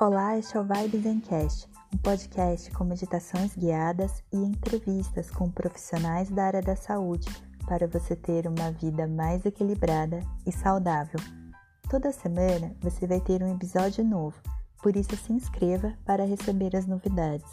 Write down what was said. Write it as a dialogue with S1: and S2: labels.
S1: Olá, este é o Vibes Encast, um podcast com meditações guiadas e entrevistas com profissionais da área da saúde para você ter uma vida mais equilibrada e saudável. Toda semana você vai ter um episódio novo, por isso se inscreva para receber as novidades.